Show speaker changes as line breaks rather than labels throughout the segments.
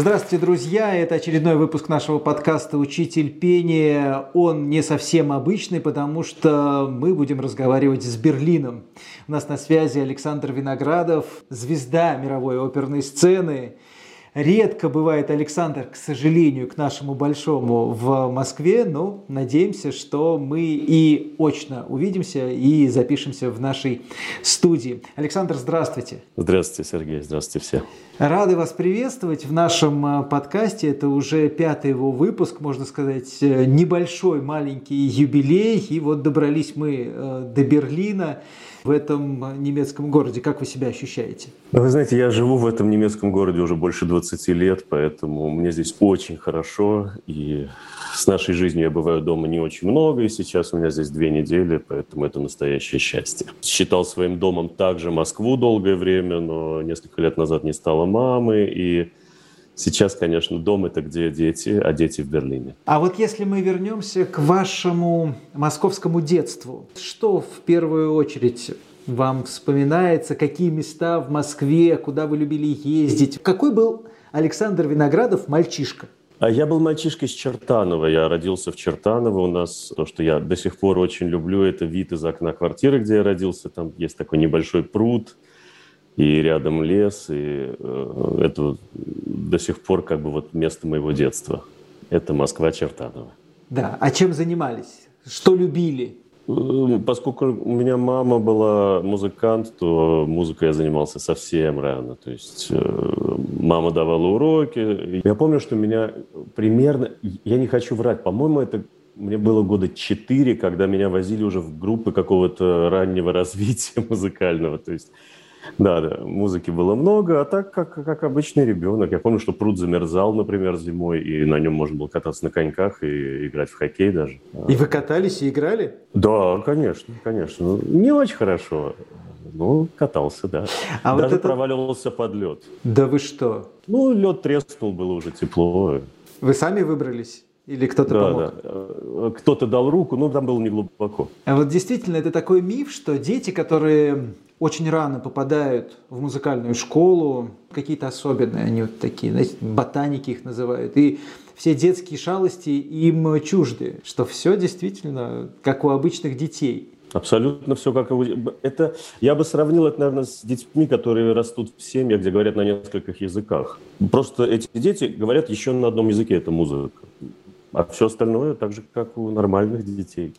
Здравствуйте, друзья! Это очередной выпуск нашего подкаста «Учитель пения». Он не совсем обычный, потому что мы будем разговаривать с Берлином. У нас на связи Александр Виноградов, звезда мировой оперной сцены – Редко бывает Александр, к сожалению, к нашему большому в Москве, но надеемся, что мы и очно увидимся и запишемся в нашей студии. Александр, здравствуйте.
Здравствуйте, Сергей, здравствуйте все.
Рады вас приветствовать в нашем а, подкасте. Это уже пятый его выпуск, можно сказать, э, небольшой маленький юбилей. И вот добрались мы э, до Берлина в этом немецком городе. Как вы себя ощущаете?
Вы знаете, я живу в этом немецком городе уже больше 20 лет, поэтому мне здесь очень хорошо. И с нашей жизнью я бываю дома не очень много, и сейчас у меня здесь две недели, поэтому это настоящее счастье. Считал своим домом также Москву долгое время, но несколько лет назад не стало мамы, и Сейчас, конечно, дом это где дети, а дети в Берлине.
А вот если мы вернемся к вашему московскому детству, что в первую очередь вам вспоминается, какие места в Москве, куда вы любили ездить? Какой был Александр Виноградов мальчишка?
А я был мальчишкой из Чертанова. Я родился в Чертаново. У нас то, что я до сих пор очень люблю, это вид из окна квартиры, где я родился. Там есть такой небольшой пруд, и рядом лес, и э, это до сих пор как бы вот место моего детства. Это Москва Чертанова.
Да, а чем занимались? Что любили?
Э, поскольку у меня мама была музыкант, то музыкой я занимался совсем рано. То есть э, мама давала уроки. Я помню, что меня примерно, я не хочу врать, по-моему, это мне было года четыре, когда меня возили уже в группы какого-то раннего развития музыкального. То есть да, да, музыки было много, а так, как, как обычный ребенок. Я помню, что пруд замерзал, например, зимой, и на нем можно было кататься на коньках и играть в хоккей даже.
И вы катались и играли?
Да, конечно, конечно. Не очень хорошо, ну, катался, да. А Даже вот это... проваливался под лед.
Да вы что?
Ну, лед треснул, было уже тепло.
Вы сами выбрались? Или кто-то да, помог?
Да. Кто-то дал руку, но там было не глубоко.
А вот действительно, это такой миф, что дети, которые очень рано попадают в музыкальную школу, какие-то особенные, они вот такие, знаете, ботаники их называют, и все детские шалости им чужды, что все действительно как у обычных детей.
Абсолютно все как у... Это, я бы сравнил это, наверное, с детьми, которые растут в семьях, где говорят на нескольких языках. Просто эти дети говорят еще на одном языке, это музыка. А все остальное так же, как у нормальных детей.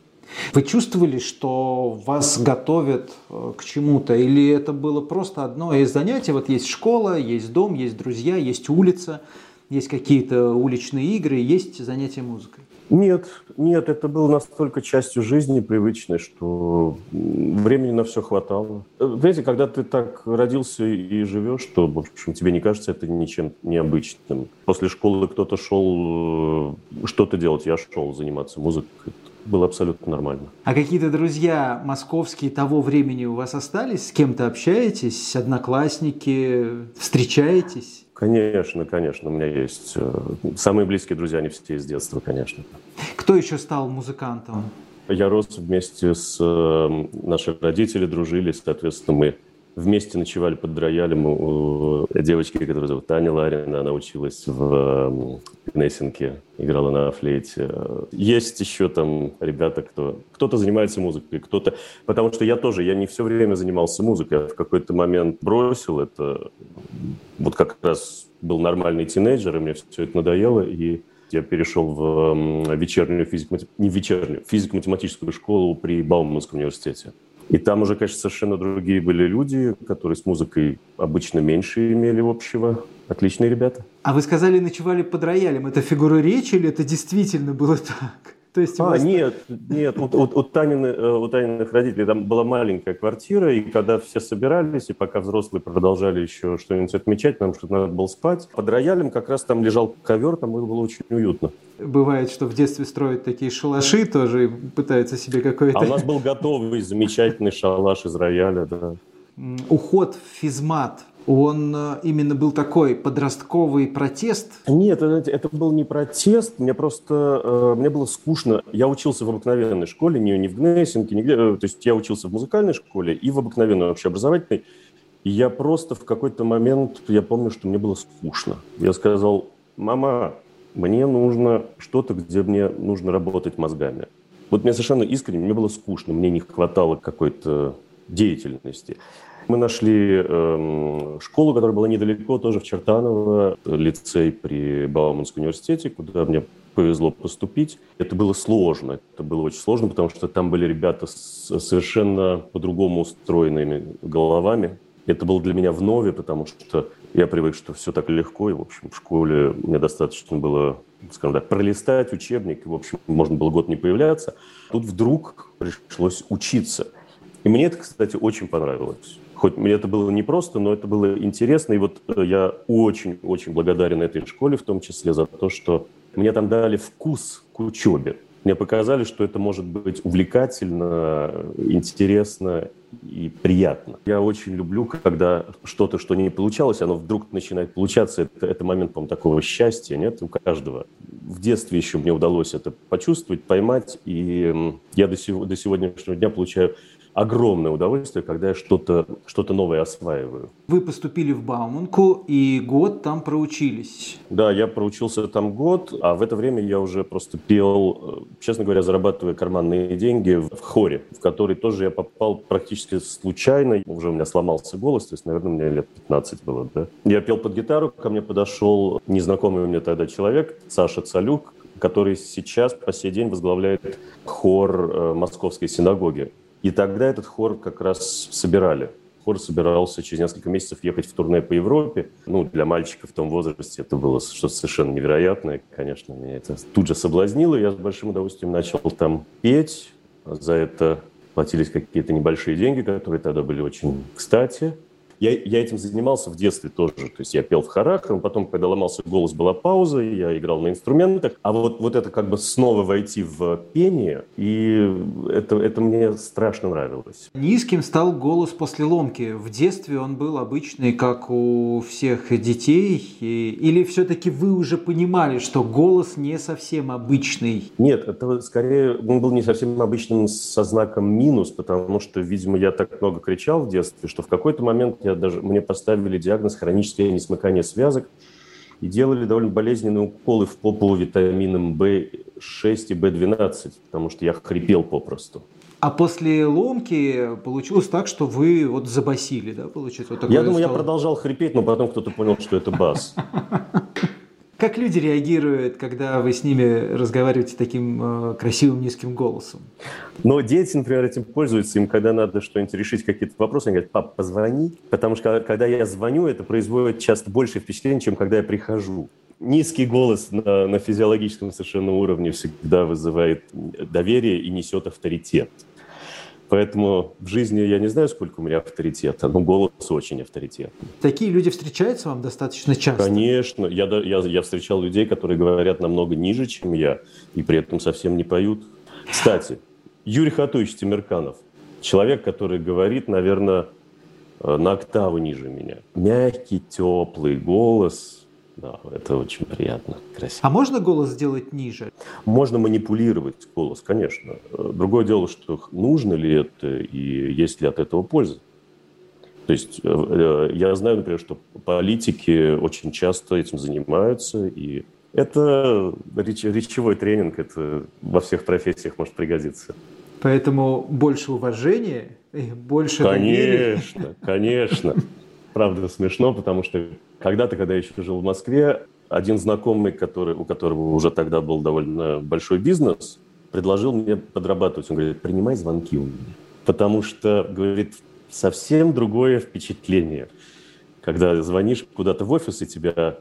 Вы чувствовали, что вас готовят э, к чему-то? Или это было просто одно из занятий? Вот есть школа, есть дом, есть друзья, есть улица, есть какие-то уличные игры, есть занятия музыкой?
Нет, нет, это было настолько частью жизни привычной, что времени на все хватало. Э, знаете, когда ты так родился и живешь, то, в общем, тебе не кажется это ничем необычным. После школы кто-то шел э, что-то делать, я шел заниматься музыкой было абсолютно нормально.
А какие-то друзья московские того времени у вас остались? С кем-то общаетесь? Одноклассники? Встречаетесь?
Конечно, конечно, у меня есть э, самые близкие друзья, они все из детства, конечно.
Кто еще стал музыкантом?
Я рос вместе с... Э, наши родители дружили, соответственно, мы вместе ночевали под роялем у девочки, которая зовут Таня Ларина. Она училась в Гнессинке, играла на флейте. Есть еще там ребята, кто... Кто-то занимается музыкой, кто-то... Потому что я тоже, я не все время занимался музыкой. Я в какой-то момент бросил это. Вот как раз был нормальный тинейджер, и мне все это надоело, и я перешел в вечернюю физико не вечернюю, физико-математическую школу при Бауманском университете. И там уже, конечно, совершенно другие были люди, которые с музыкой обычно меньше имели общего. Отличные ребята.
А вы сказали, ночевали под роялем. Это фигура речи или это действительно было так?
То есть а, вас... нет, нет, у, у, у, Танины, э, у Таниных родителей там была маленькая квартира, и когда все собирались, и пока взрослые продолжали еще что-нибудь отмечать, нам что-то надо было спать, под роялем как раз там лежал ковер, там было очень уютно.
Бывает, что в детстве строят такие шалаши тоже и пытаются себе какой-то...
А у нас был готовый замечательный шалаш из рояля, да.
Уход в физмат он э, именно был такой подростковый протест?
Нет, это, был не протест, мне просто э, мне было скучно. Я учился в обыкновенной школе, не, в Гнессинке, нигде. Э, то есть я учился в музыкальной школе и в обыкновенной общеобразовательной. И я просто в какой-то момент, я помню, что мне было скучно. Я сказал, мама, мне нужно что-то, где мне нужно работать мозгами. Вот мне совершенно искренне, мне было скучно, мне не хватало какой-то деятельности. Мы нашли э, школу, которая была недалеко, тоже в Чертаново, лицей при Бауманском университете, куда мне повезло поступить. Это было сложно, это было очень сложно, потому что там были ребята с совершенно по-другому устроенными головами. Это было для меня вновь, потому что я привык, что все так легко, и, в общем, в школе мне достаточно было, скажем так, пролистать учебник, и, в общем, можно было год не появляться. Тут вдруг пришлось учиться. И мне это, кстати, очень понравилось. Хоть мне это было непросто, но это было интересно. И вот э, я очень-очень благодарен этой школе, в том числе за то, что мне там дали вкус к учебе. Мне показали, что это может быть увлекательно, интересно и приятно. Я очень люблю, когда что-то, что не получалось, оно вдруг начинает получаться. Это, это момент, по такого счастья, нет, у каждого. В детстве еще мне удалось это почувствовать, поймать, и я до, сего, до сегодняшнего дня получаю огромное удовольствие, когда я что-то что новое осваиваю.
Вы поступили в Бауманку и год там проучились.
Да, я проучился там год, а в это время я уже просто пел, э, честно говоря, зарабатывая карманные деньги в хоре, в который тоже я попал практически случайно. Уже у меня сломался голос, то есть, наверное, мне лет 15 было, да. Я пел под гитару, ко мне подошел незнакомый мне тогда человек, Саша Цалюк, который сейчас по сей день возглавляет хор э, Московской синагоги. И тогда этот хор как раз собирали. Хор собирался через несколько месяцев ехать в турне по Европе. Ну, для мальчика в том возрасте это было что-то совершенно невероятное. Конечно, меня это тут же соблазнило. Я с большим удовольствием начал там петь. За это платились какие-то небольшие деньги, которые тогда были очень кстати я, я этим занимался в детстве тоже. То есть я пел в хорах, а потом, когда ломался голос, была пауза, я играл на инструментах. А вот, вот это как бы снова войти в пение, и это, это мне страшно нравилось.
Низким стал голос после ломки. В детстве он был обычный, как у всех детей? Или все-таки вы уже понимали, что голос не совсем обычный?
Нет, это скорее он был не совсем обычным со знаком минус, потому что, видимо, я так много кричал в детстве, что в какой-то момент я даже, мне поставили диагноз хроническое несмыкание связок и делали довольно болезненные уколы в попу витамином В6 и В12, потому что я хрипел попросту.
А после ломки получилось так, что вы вот забасили, да, получается? Вот
я думаю, стало... я продолжал хрипеть, но потом кто-то понял, что это бас.
Как люди реагируют, когда вы с ними разговариваете таким э, красивым низким голосом?
Но дети, например, этим пользуются. Им, когда надо что-нибудь решить, какие-то вопросы, они говорят, пап, позвони. Потому что когда я звоню, это производит часто больше впечатление, чем когда я прихожу. Низкий голос на, на физиологическом совершенно уровне всегда вызывает доверие и несет авторитет. Поэтому в жизни я не знаю, сколько у меня авторитета, но голос очень авторитетный.
Такие люди встречаются вам достаточно часто?
Конечно. Я, я, я встречал людей, которые говорят намного ниже, чем я, и при этом совсем не поют. Кстати, Юрий Хатуевич Тимирканов. Человек, который говорит, наверное, э, на октаву ниже меня. Мягкий, теплый голос – да, это очень приятно, красиво.
А можно голос сделать ниже?
Можно манипулировать голос, конечно. Другое дело, что нужно ли это и есть ли от этого польза. То есть э, э, я знаю, например, что политики очень часто этим занимаются, и это реч, речевой тренинг, это во всех профессиях может пригодиться.
Поэтому больше уважения и больше
Конечно, доверия. конечно. Правда смешно, потому что когда-то, когда я еще жил в Москве, один знакомый, который, у которого уже тогда был довольно большой бизнес, предложил мне подрабатывать. Он говорит, принимай звонки у меня. Потому что, говорит, совсем другое впечатление. Когда звонишь куда-то в офис, и тебя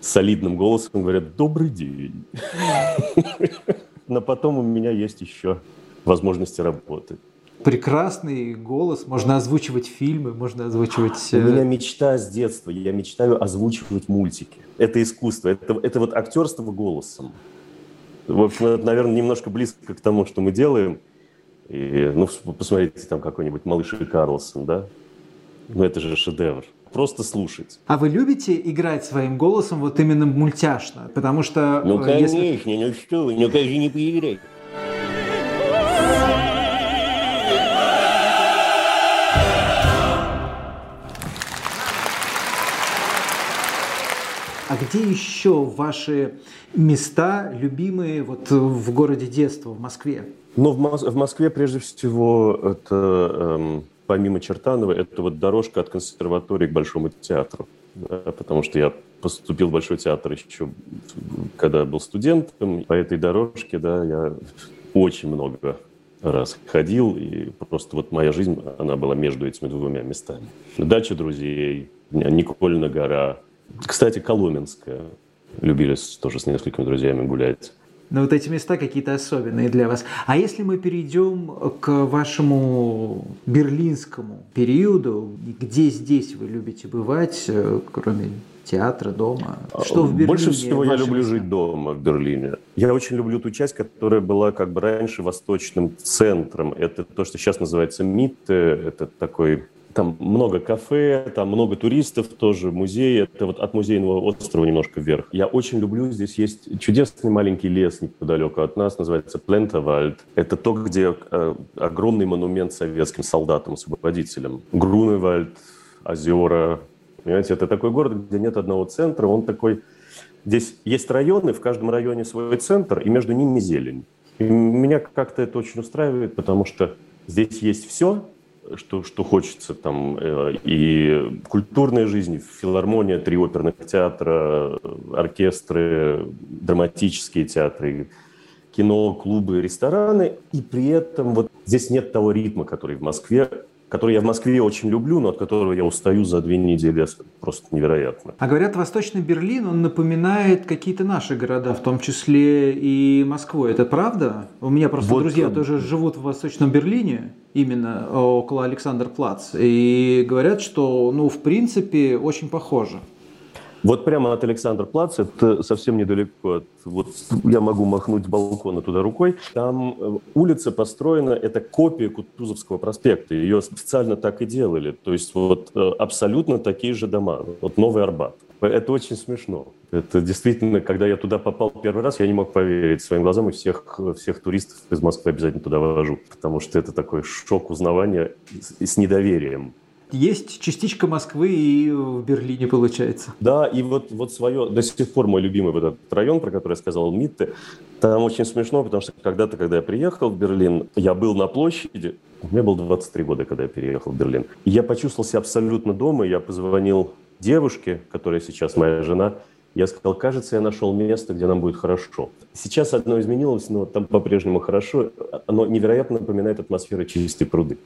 солидным голосом говорят «Добрый день». Но потом у меня есть еще возможности работать
прекрасный голос, можно озвучивать фильмы, можно озвучивать...
У меня э, мечта с детства, я мечтаю озвучивать мультики. Это искусство, это, это вот актерство голосом. В общем, это, наверное, немножко близко к тому, что мы делаем. И, ну, посмотрите, там какой-нибудь «Малыш и Карлсон», да? Ну, это же шедевр. Просто слушать.
А вы любите играть своим голосом вот именно мультяшно? Потому что...
Ну, э, конечно, если... ну что вы, ну как же не поиграть?
А где еще ваши места любимые вот в городе детства, в Москве?
Ну, в, Мос- в Москве прежде всего это, эм, помимо Чертанова, это вот дорожка от консерватории к Большому театру. Потому что я поступил в Большой театр еще, когда был студентом. По этой дорожке, да, я очень много раз ходил, и просто вот моя жизнь, она была между этими двумя местами. Дача друзей, Никольна гора. Кстати, Коломенская. Любили тоже с несколькими друзьями гулять.
Но вот эти места какие-то особенные для вас. А если мы перейдем к вашему берлинскому периоду, где здесь вы любите бывать, э, кроме театра, дома?
Что в Берлине? Больше всего я люблю места? жить дома в Берлине. Я очень люблю ту часть, которая была как бы раньше восточным центром. Это то, что сейчас называется МИТ. Это такой там много кафе, там много туристов тоже, музеи. Это вот от музейного острова немножко вверх. Я очень люблю, здесь есть чудесный маленький лес неподалеку от нас, называется Плентавальд. Это то, где э, огромный монумент советским солдатам-освободителям. Груневальд, озера. Понимаете, это такой город, где нет одного центра, он такой... Здесь есть районы, в каждом районе свой центр, и между ними зелень. И меня как-то это очень устраивает, потому что здесь есть все, что, что хочется там э, и культурная жизнь, филармония, три оперных театра, оркестры, драматические театры, кино, клубы, рестораны, и при этом вот здесь нет того ритма, который в Москве, который я в Москве очень люблю, но от которого я устаю за две недели просто невероятно.
А говорят, Восточный Берлин, он напоминает какие-то наши города, в том числе и Москву. Это правда? У меня просто вот, друзья тоже живут в Восточном Берлине, именно около Александр-Плац, и говорят, что, ну, в принципе, очень похоже.
Вот прямо от Александр Плац, это совсем недалеко. От, вот я могу махнуть с балкона туда рукой. Там э, улица построена, это копия Кутузовского проспекта. Ее специально так и делали. То есть вот э, абсолютно такие же дома. Вот Новый Арбат. Это очень смешно. Это действительно, когда я туда попал первый раз, я не мог поверить своим глазам, и всех, всех туристов из Москвы обязательно туда вожу, потому что это такой шок узнавания с, с недоверием.
Есть частичка Москвы и в Берлине, получается.
Да, и вот, вот свое, до сих пор мой любимый вот этот район, про который я сказал, Митте, там очень смешно, потому что когда-то, когда я приехал в Берлин, я был на площади, мне было 23 года, когда я переехал в Берлин. И я почувствовал себя абсолютно дома, я позвонил девушке, которая сейчас моя жена, я сказал, кажется, я нашел место, где нам будет хорошо. Сейчас одно изменилось, но там по-прежнему хорошо. Оно невероятно напоминает атмосферу чистой пруды.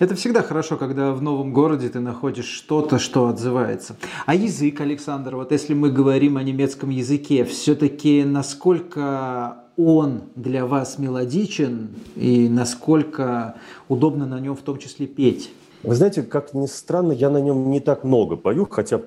Это всегда хорошо, когда в новом городе ты находишь что-то, что отзывается. А язык, Александр, вот если мы говорим о немецком языке, все-таки насколько он для вас мелодичен и насколько удобно на нем в том числе петь?
Вы знаете, как ни странно, я на нем не так много пою, хотя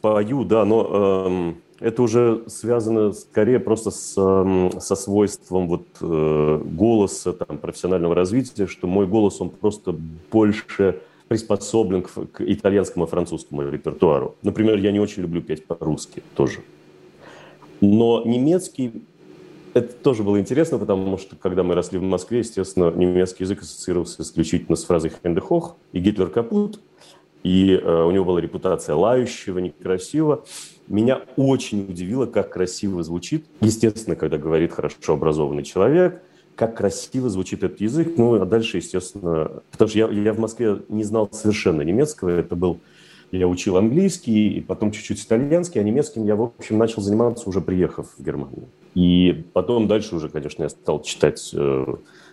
пою, да, но эм, это уже связано скорее просто с, эм, со свойством вот, э, голоса, там, профессионального развития, что мой голос, он просто больше приспособлен к, к итальянскому и французскому репертуару. Например, я не очень люблю петь по-русски тоже. Но немецкий это тоже было интересно, потому что, когда мы росли в Москве, естественно, немецкий язык ассоциировался исключительно с фразой «Хендехох» и «Гитлер капут», и э, у него была репутация лающего, некрасивого. Меня очень удивило, как красиво звучит, естественно, когда говорит хорошо образованный человек, как красиво звучит этот язык. Ну, а дальше, естественно, потому что я, я в Москве не знал совершенно немецкого, это был я учил английский, и потом чуть-чуть итальянский, а немецким я, в общем, начал заниматься уже приехав в Германию. И потом дальше уже, конечно, я стал читать, э,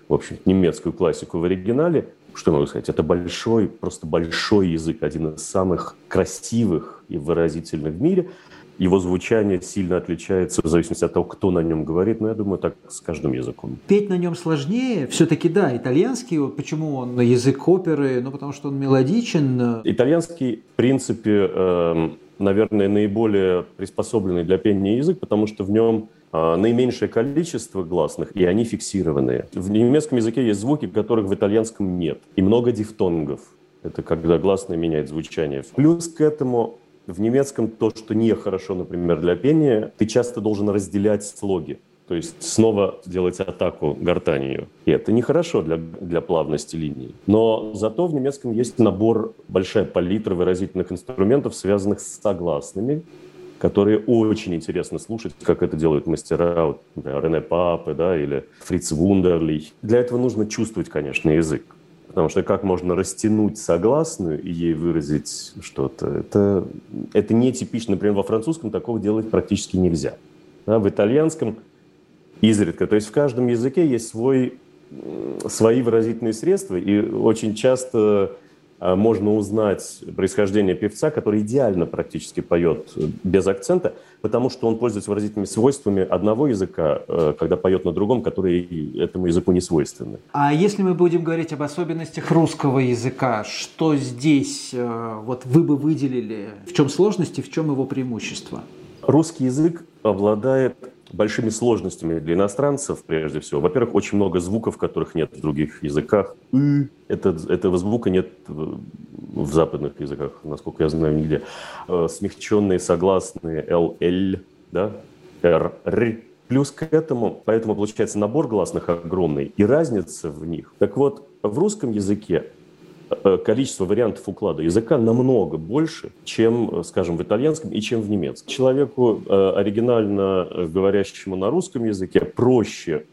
в общем, немецкую классику в оригинале. Что могу сказать? Это большой, просто большой язык, один из самых красивых и выразительных в мире. Его звучание сильно отличается в зависимости от того, кто на нем говорит, но я думаю, так с каждым языком.
Петь на нем сложнее, все-таки да, итальянский, вот почему он язык оперы, ну потому что он мелодичен.
Итальянский, в принципе, э, наверное, наиболее приспособленный для пения язык, потому что в нем наименьшее количество гласных, и они фиксированные. В немецком языке есть звуки, которых в итальянском нет, и много дифтонгов. Это когда гласное меняет звучание. Плюс к этому в немецком то, что нехорошо, например, для пения, ты часто должен разделять слоги. То есть снова делать атаку гортанью. И это нехорошо для, для плавности линии. Но зато в немецком есть набор, большая палитра выразительных инструментов, связанных с согласными. Которые очень интересно слушать, как это делают мастера, вот, например, Рене Папе да, или Фриц Вундерли. Для этого нужно чувствовать, конечно, язык. Потому что как можно растянуть согласную и ей выразить что-то, это, это не типично. Например, во французском такого делать практически нельзя. Да, в итальянском изредка. То есть в каждом языке есть свой, свои выразительные средства, и очень часто можно узнать происхождение певца, который идеально практически поет без акцента, потому что он пользуется выразительными свойствами одного языка, э, когда поет на другом, которые этому языку не свойственны.
А если мы будем говорить об особенностях русского языка, что здесь э, вот вы бы выделили? В чем сложности, в чем его преимущество?
Русский язык обладает большими сложностями для иностранцев, прежде всего. Во-первых, очень много звуков, которых нет в других языках. «ы» это, этого звука нет в западных языках, насколько я знаю, нигде. Э, смягченные согласные «л», «л», да, «р», «р». Плюс к этому, поэтому получается набор гласных огромный и разница в них. Так вот, в русском языке количество вариантов уклада языка намного больше, чем, скажем, в итальянском и чем в немецком. Человеку, э, оригинально говорящему на русском языке, проще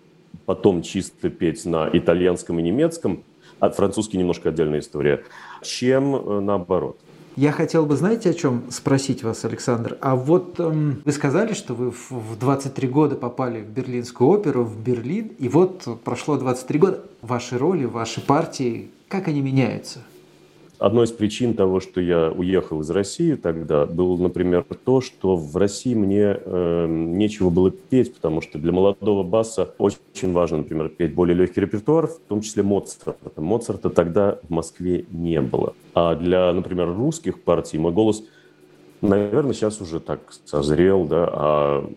потом чисто петь на итальянском и немецком, а французский немножко отдельная история, чем э, наоборот.
Я хотел бы, знаете, о чем спросить вас, Александр? А вот эм, вы сказали, что вы в 23 года попали в Берлинскую оперу, в Берлин, и вот прошло 23 года. Ваши роли, ваши партии, как они меняются?
Одной из причин того, что я уехал из России тогда, было, например, то, что в России мне э, нечего было петь, потому что для молодого баса очень важно, например, петь более легкий репертуар, в том числе Моцарта. Моцарта тогда в Москве не было. А для, например, русских партий мой голос, наверное, сейчас уже так созрел, да, а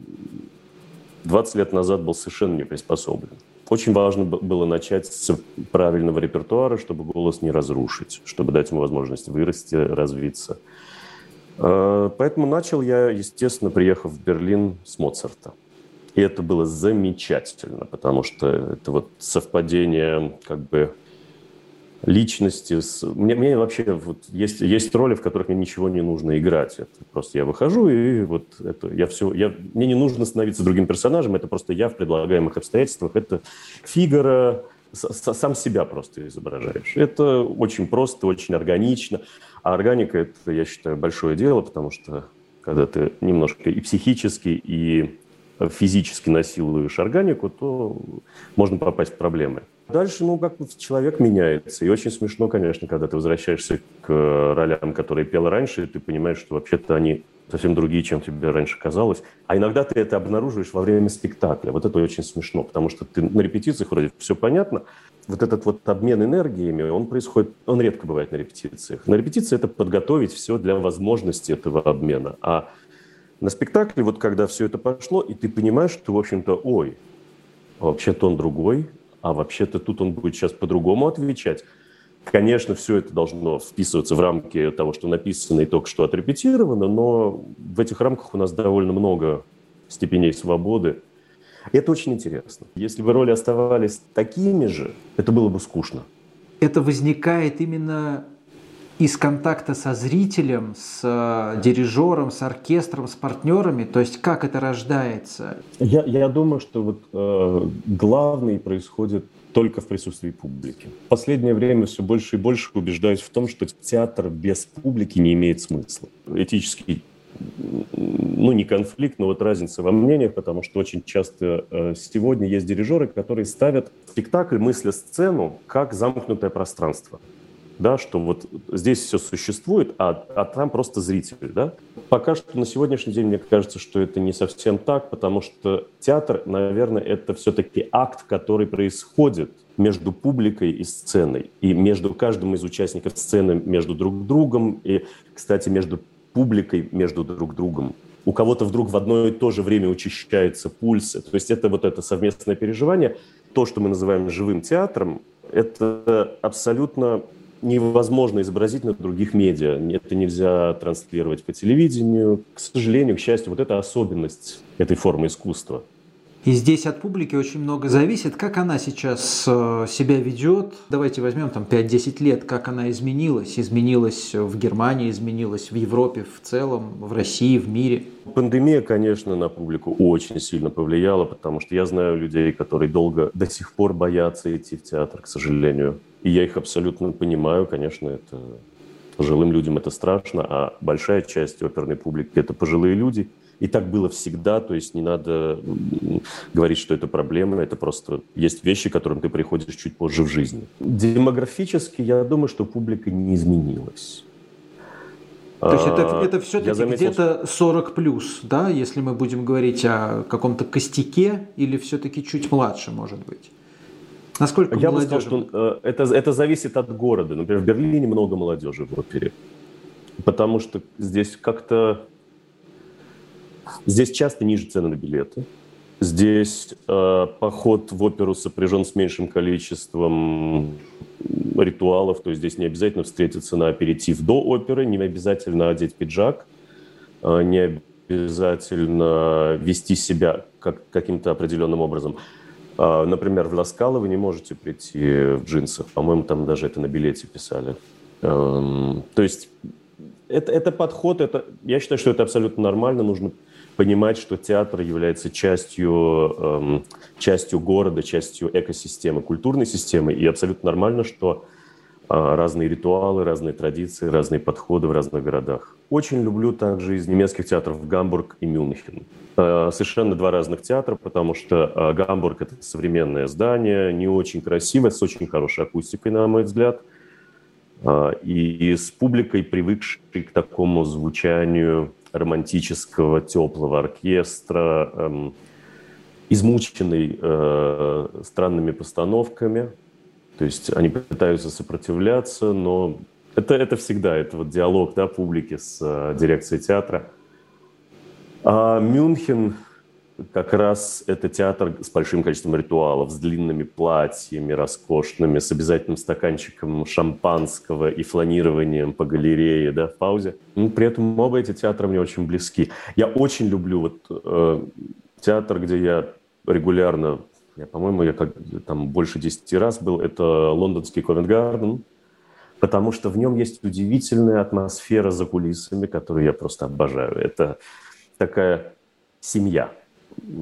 20 лет назад был совершенно не приспособлен. Очень важно было начать с правильного репертуара, чтобы голос не разрушить, чтобы дать ему возможность вырасти, развиться. А, поэтому начал я, естественно, приехав в Берлин с Моцарта. И это было замечательно, потому что это вот совпадение как бы личности. С... Мне, мне вообще вот есть, есть роли, в которых мне ничего не нужно играть. Это просто я выхожу, и вот это я все... Я, мне не нужно становиться другим персонажем, это просто я в предлагаемых обстоятельствах. Это фигура, сам себя просто изображаешь. Это очень просто, очень органично. А органика – это, я считаю, большое дело, потому что когда ты немножко и психически, и физически насилуешь органику, то можно попасть в проблемы. Дальше, ну, как человек меняется. И очень смешно, конечно, когда ты возвращаешься к ролям, которые пел раньше, и ты понимаешь, что вообще-то они совсем другие, чем тебе раньше казалось. А иногда ты это обнаруживаешь во время спектакля. Вот это очень смешно, потому что ты на репетициях вроде все понятно. Вот этот вот обмен энергиями, он происходит, он редко бывает на репетициях. На репетиции это подготовить все для возможности этого обмена. А на спектакле, вот когда все это пошло, и ты понимаешь, что, в общем-то, ой, вообще-то он другой, а вообще-то тут он будет сейчас по-другому отвечать. Конечно, все это должно вписываться в рамки того, что написано и только что отрепетировано, но в этих рамках у нас довольно много степеней свободы. Это очень интересно. Если бы роли оставались такими же, это было бы скучно.
Это возникает именно из контакта со зрителем, с э, дирижером, с оркестром, с партнерами? То есть как это рождается?
Я, я думаю, что вот э, главный происходит только в присутствии публики. В последнее время все больше и больше убеждаюсь в том, что театр без публики не имеет смысла. Этический ну, не конфликт, но вот разница во мнениях, потому что очень часто э, сегодня есть дирижеры, которые ставят спектакль, мысля сцену, как замкнутое пространство да, что вот здесь все существует, а, а там просто зритель, да. Пока что на сегодняшний день мне кажется, что это не совсем так, потому что театр, наверное, это все-таки акт, который происходит между публикой и сценой, и между каждым из участников сцены между друг другом, и, кстати, между публикой между друг другом. У кого-то вдруг в одно и то же время учащается пульс. То есть это вот это совместное переживание. То, что мы называем живым театром, это абсолютно невозможно изобразить на других медиа. Это нельзя транслировать по телевидению. К сожалению, к счастью, вот эта особенность этой формы искусства.
И здесь от публики очень много зависит, как она сейчас э, себя ведет. Давайте возьмем там 5-10 лет, как она изменилась. Изменилась в Германии, изменилась в Европе в целом, в России, в мире.
Пандемия, конечно, на публику очень сильно повлияла, потому что я знаю людей, которые долго до сих пор боятся идти в театр, к сожалению. И я их абсолютно понимаю, конечно, это пожилым людям это страшно, а большая часть оперной публики – это пожилые люди – и так было всегда, то есть не надо говорить, что это проблема, это просто есть вещи, к которым ты приходишь чуть позже в жизни. Демографически я думаю, что публика не изменилась.
То есть это, а, это все-таки заметил... где-то 40 плюс, да, если мы будем говорить о каком-то костяке, или все-таки чуть младше, может быть? Насколько
Я бы сказал, что э, это, это зависит от города. Например, в Берлине много молодежи в опере. Потому что здесь как-то Здесь часто ниже цены на билеты. Здесь э, поход в оперу сопряжен с меньшим количеством ритуалов, то есть здесь не обязательно встретиться на аперитив до оперы, не обязательно одеть пиджак, э, не обязательно вести себя как, каким-то определенным образом. Э, например, в Ласкало вы не можете прийти в джинсах, по-моему, там даже это на билете писали. Э, то есть это, это подход, это, я считаю, что это абсолютно нормально, нужно понимать, что театр является частью, эм, частью города, частью экосистемы, культурной системы, и абсолютно нормально, что э, разные ритуалы, разные традиции, разные подходы в разных городах. Очень люблю также из немецких театров Гамбург и Мюнхен. Э, совершенно два разных театра, потому что э, Гамбург – это современное здание, не очень красивое, с очень хорошей акустикой, на мой взгляд, э, и, и с публикой, привыкшей к такому звучанию романтического, теплого оркестра, эм, измученный э, странными постановками. То есть они пытаются сопротивляться, но это, это всегда, это вот диалог да, публики с э, дирекцией театра. А Мюнхен как раз это театр с большим количеством ритуалов, с длинными платьями роскошными, с обязательным стаканчиком шампанского и фланированием по галерее, да, в паузе. Ну, при этом оба эти театры мне очень близки. Я очень люблю вот э, театр, где я регулярно, я, по-моему, я как там больше 10 раз был, это лондонский Ковент-Гарден, потому что в нем есть удивительная атмосфера за кулисами, которую я просто обожаю. Это такая семья –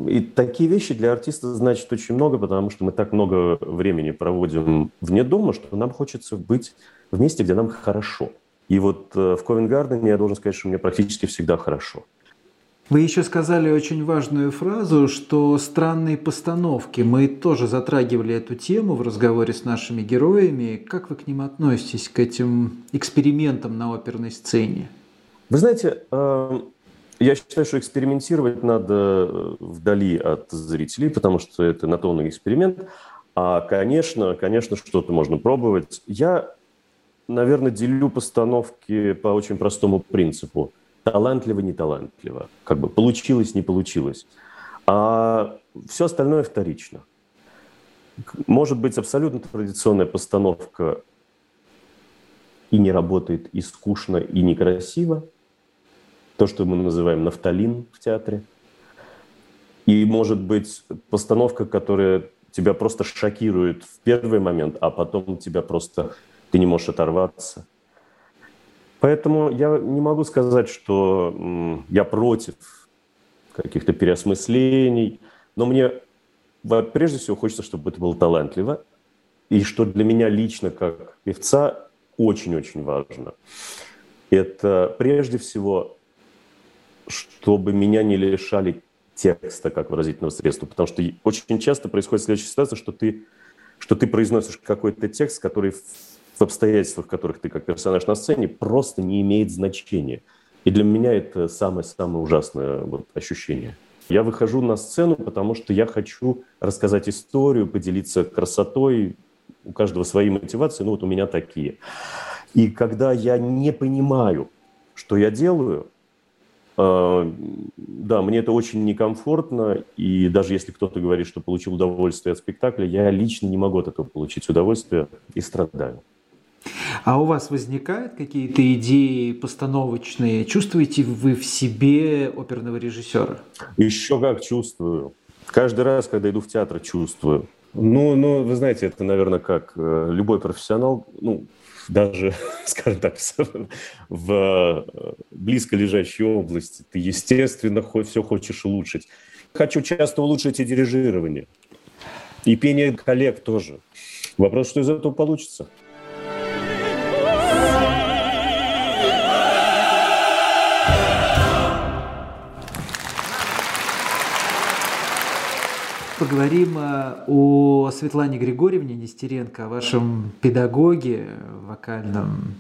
и такие вещи для артиста значат очень много, потому что мы так много времени проводим вне дома, что нам хочется быть в месте, где нам хорошо. И вот э, в Ковенгардене я должен сказать, что мне практически всегда хорошо.
Вы еще сказали очень важную фразу, что странные постановки. Мы тоже затрагивали эту тему в разговоре с нашими героями. Как вы к ним относитесь, к этим экспериментам на оперной сцене?
Вы знаете, э, я считаю, что экспериментировать надо э, вдали от зрителей, потому что это на то эксперимент. А, конечно, конечно, что-то можно пробовать. Я, наверное, делю постановки по очень простому принципу. Талантливо, не талантливо. Как бы получилось, не получилось. А все остальное вторично. Может быть абсолютно традиционная постановка и не работает, и скучно, и некрасиво – то, что мы называем нафталин в театре. И, может быть, постановка, которая тебя просто шокирует в первый момент, а потом тебя просто ты не можешь оторваться. Поэтому я не могу сказать, что я против каких-то переосмыслений, но мне прежде всего хочется, чтобы это было талантливо, и что для меня лично как певца очень-очень важно. Это прежде всего чтобы меня не лишали текста как выразительного средства. Потому что очень часто происходит следующая ситуация, что ты, что ты произносишь какой-то текст, который в обстоятельствах, в которых ты как персонаж на сцене, просто не имеет значения. И для меня это самое-самое ужасное вот, ощущение. Я выхожу на сцену, потому что я хочу рассказать историю, поделиться красотой. У каждого свои мотивации, ну вот у меня такие. И когда я не понимаю, что я делаю, да, мне это очень некомфортно, и даже если кто-то говорит, что получил удовольствие от спектакля, я лично не могу от этого получить удовольствие и страдаю.
А у вас возникают какие-то идеи постановочные? Чувствуете вы в себе оперного режиссера?
Еще как чувствую. Каждый раз, когда иду в театр, чувствую. Ну, ну, вы знаете, это, наверное, как э, любой профессионал, ну, даже, скажем так, в э, близко лежащей области, ты, естественно, все хочешь улучшить. Хочу часто улучшить и дирижирование, и пение коллег тоже. Вопрос, что из этого получится.
Поговорим э, о Светлане Григорьевне Нестеренко, о вашем педагоге вокальном.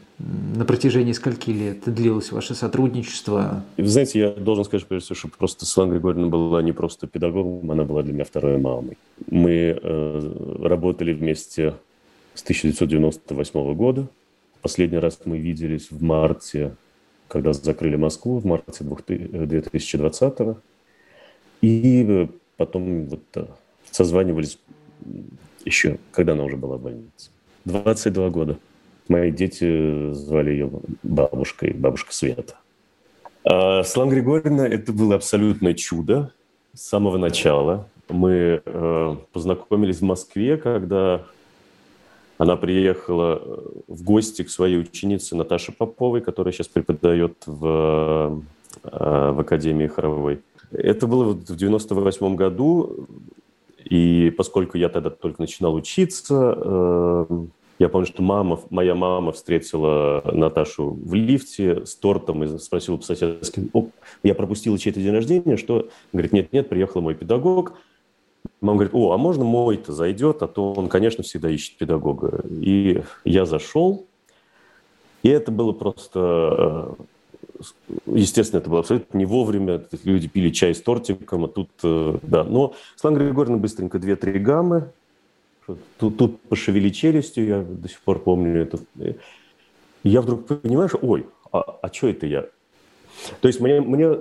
На протяжении скольки лет длилось ваше сотрудничество?
Вы знаете, я должен сказать, прежде всего, что просто Светлана Григорьевна была не просто педагогом, она была для меня второй мамой. Мы э, работали вместе с 1998 года. Последний раз мы виделись в марте, когда закрыли Москву, в марте 2020 -го. И э, Потом вот э, созванивались еще, когда она уже была в больнице. 22 года. Мои дети звали ее бабушкой, бабушка Света. А Слава Григорьевна, это было абсолютное чудо с самого начала. Мы э, познакомились в Москве, когда она приехала э, в гости к своей ученице Наташе Поповой, которая сейчас преподает в, э, в Академии хоровой. Это было в 98 году, и поскольку я тогда только начинал учиться, э, я помню, что мама, моя мама встретила Наташу в лифте с тортом и спросила по-соседски, я пропустила чей-то день рождения, что? Говорит, нет-нет, приехал мой педагог. Мама говорит, о, а можно мой-то зайдет, а то он, конечно, всегда ищет педагога. И я зашел, и это было просто э, естественно, это было абсолютно не вовремя. Люди пили чай с тортиком, а тут, э, да. Но Светлана Григорьевна быстренько две-три гаммы. Тут, тут пошевели челюстью, я до сих пор помню это. Я вдруг понимаю, что, ой, а, а что это я? То есть мне, мне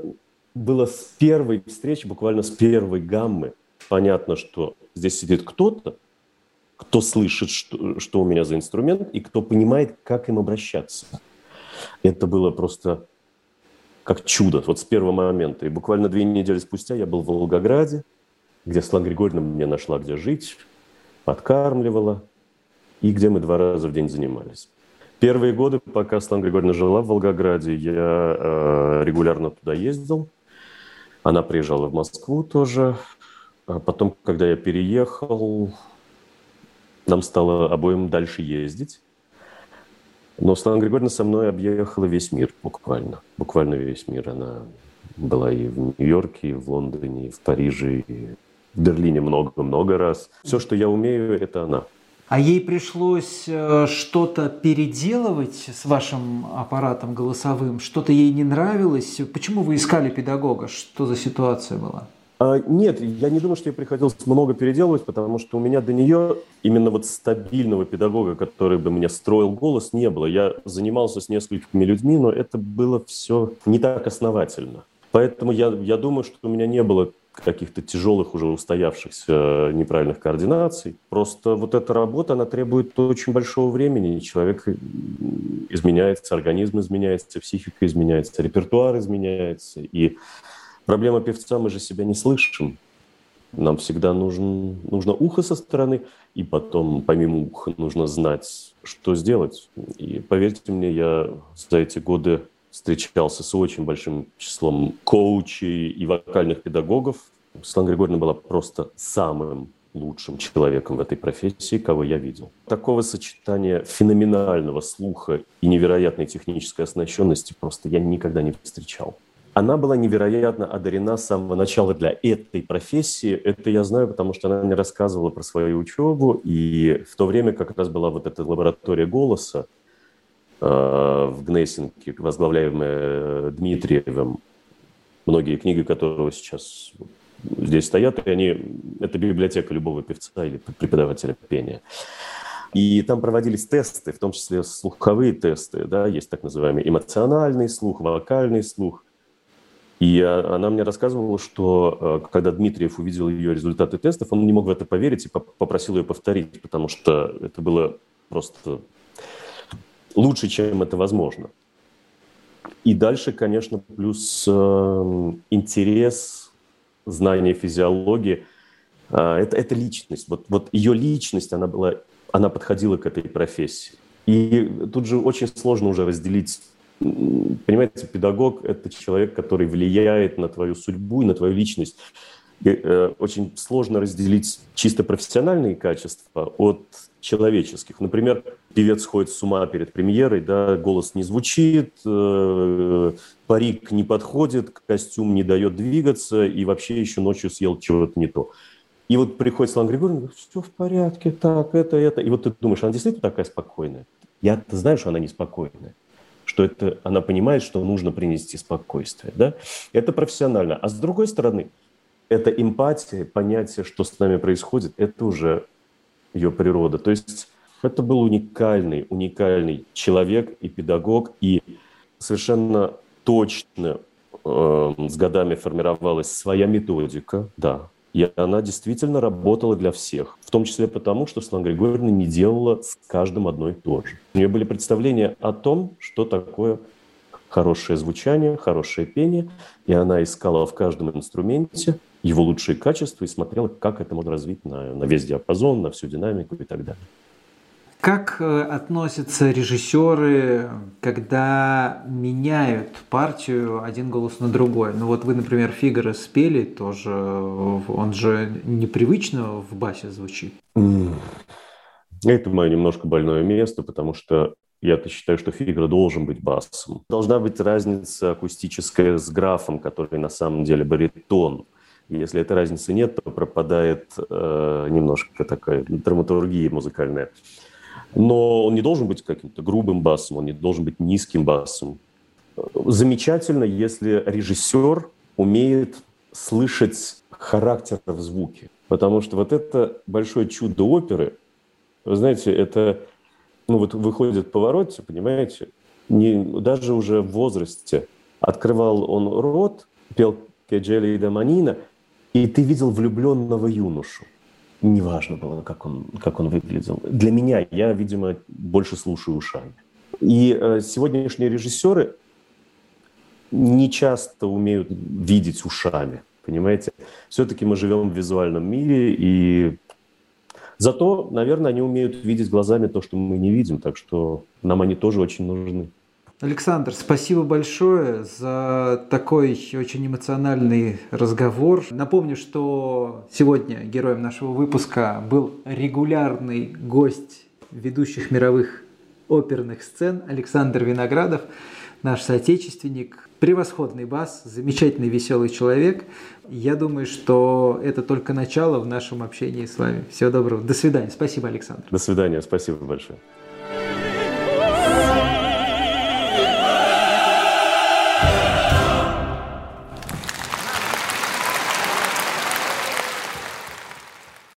было с первой встречи, буквально с первой гаммы, понятно, что здесь сидит кто-то, кто слышит, что, что у меня за инструмент, и кто понимает, как им обращаться. Это было просто как чудо, вот с первого момента. И буквально две недели спустя я был в Волгограде, где Светлана Григорьевна мне нашла, где жить, подкармливала, и где мы два раза в день занимались. Первые годы, пока Светлана Григорьевна жила в Волгограде, я э, регулярно туда ездил. Она приезжала в Москву тоже. А потом, когда я переехал, нам стало обоим дальше ездить. Но Светлана Григорьевна со мной объехала весь мир буквально. Буквально весь мир. Она была и в Нью-Йорке, и в Лондоне, и в Париже, и в Берлине много-много раз. Все, что я умею, это она.
А ей пришлось э, что-то переделывать с вашим аппаратом голосовым? Что-то ей не нравилось? Почему вы искали педагога? Что за ситуация была?
А, нет, я не думаю, что ей приходилось много переделывать, потому что у меня до нее именно вот стабильного педагога, который бы мне строил голос, не было. Я занимался с несколькими людьми, но это было все не так основательно. Поэтому я, я думаю, что у меня не было каких-то тяжелых уже устоявшихся неправильных координаций. Просто вот эта работа, она требует очень большого времени. Человек изменяется, организм изменяется, психика изменяется, репертуар изменяется. И Проблема певца, мы же себя не слышим. Нам всегда нужен, нужно ухо со стороны, и потом, помимо уха, нужно знать, что сделать. И поверьте мне, я за эти годы встречался с очень большим числом коучей и вокальных педагогов. Светлана Григорьевна была просто самым лучшим человеком в этой профессии, кого я видел. Такого сочетания феноменального слуха и невероятной технической оснащенности просто я никогда не встречал. Она была невероятно одарена с самого начала для этой профессии. Это я знаю, потому что она мне рассказывала про свою учебу. И в то время как раз была вот эта лаборатория голоса э, в Гнессинке, возглавляемая Дмитриевым, многие книги которого сейчас здесь стоят, и они, это библиотека любого певца или преподавателя пения. И там проводились тесты, в том числе слуховые тесты, да, есть так называемый эмоциональный слух, вокальный слух. И она мне рассказывала, что э, когда Дмитриев увидел ее результаты тестов, он не мог в это поверить и попросил ее повторить, потому что это было просто лучше, чем это возможно. И дальше, конечно, плюс э, интерес, знание физиологии. А, это, это личность. Вот, вот ее личность, она была, она подходила к этой профессии. И тут же очень сложно уже разделить Понимаете, педагог – это человек, который влияет на твою судьбу и на твою личность. И, э, очень сложно разделить чисто профессиональные качества от человеческих. Например, певец ходит с ума перед премьерой, да, голос не звучит, э, парик не подходит, костюм не дает двигаться и вообще еще ночью съел чего-то не то. И вот приходит Слава Григорьевна, говорит, все в порядке, так, это, это. И вот ты думаешь, она действительно такая спокойная? Я-то знаю, что она неспокойная что это, она понимает, что нужно принести спокойствие. Да? Это профессионально. А с другой стороны, это эмпатия, понятие, что с нами происходит, это уже ее природа. То есть это был уникальный, уникальный человек и педагог, и совершенно точно э, с годами формировалась своя методика, да, и она действительно работала для всех. В том числе потому, что Светлана Григорьевна не делала с каждым одно и то же. У нее были представления о том, что такое хорошее звучание, хорошее пение, и она искала в каждом инструменте его лучшие качества и смотрела, как это можно развить на, на весь диапазон, на всю динамику и так далее.
Как э, относятся режиссеры, когда меняют партию один голос на другой? Ну вот вы, например, Фигаро спели, тоже он же непривычно в басе звучит.
Это мое немножко больное место, потому что я-то считаю, что Фигаро должен быть басом. Должна быть разница акустическая с графом, который на самом деле баритон. Если этой разницы нет, то пропадает э, немножко такая драматургия музыкальная. Но он не должен быть каким-то грубым басом, он не должен быть низким басом. Замечательно, если режиссер умеет слышать характер в звуке. Потому что вот это большое чудо оперы, вы знаете, это, ну вот выходит повороте, понимаете, не, даже уже в возрасте открывал он рот, пел Кеджели и Даманина, и ты видел влюбленного юношу неважно было, как он, как он выглядел. Для меня, я, видимо, больше слушаю ушами. И э, сегодняшние режиссеры не часто умеют видеть ушами, понимаете? Все-таки мы живем в визуальном мире, и зато, наверное, они умеют видеть глазами то, что мы не видим, так что нам они тоже очень нужны.
Александр, спасибо большое за такой очень эмоциональный разговор. Напомню, что сегодня героем нашего выпуска был регулярный гость ведущих мировых оперных сцен Александр Виноградов, наш соотечественник, превосходный бас, замечательный веселый человек. Я думаю, что это только начало в нашем общении с вами. Всего доброго. До свидания. Спасибо, Александр.
До свидания. Спасибо большое.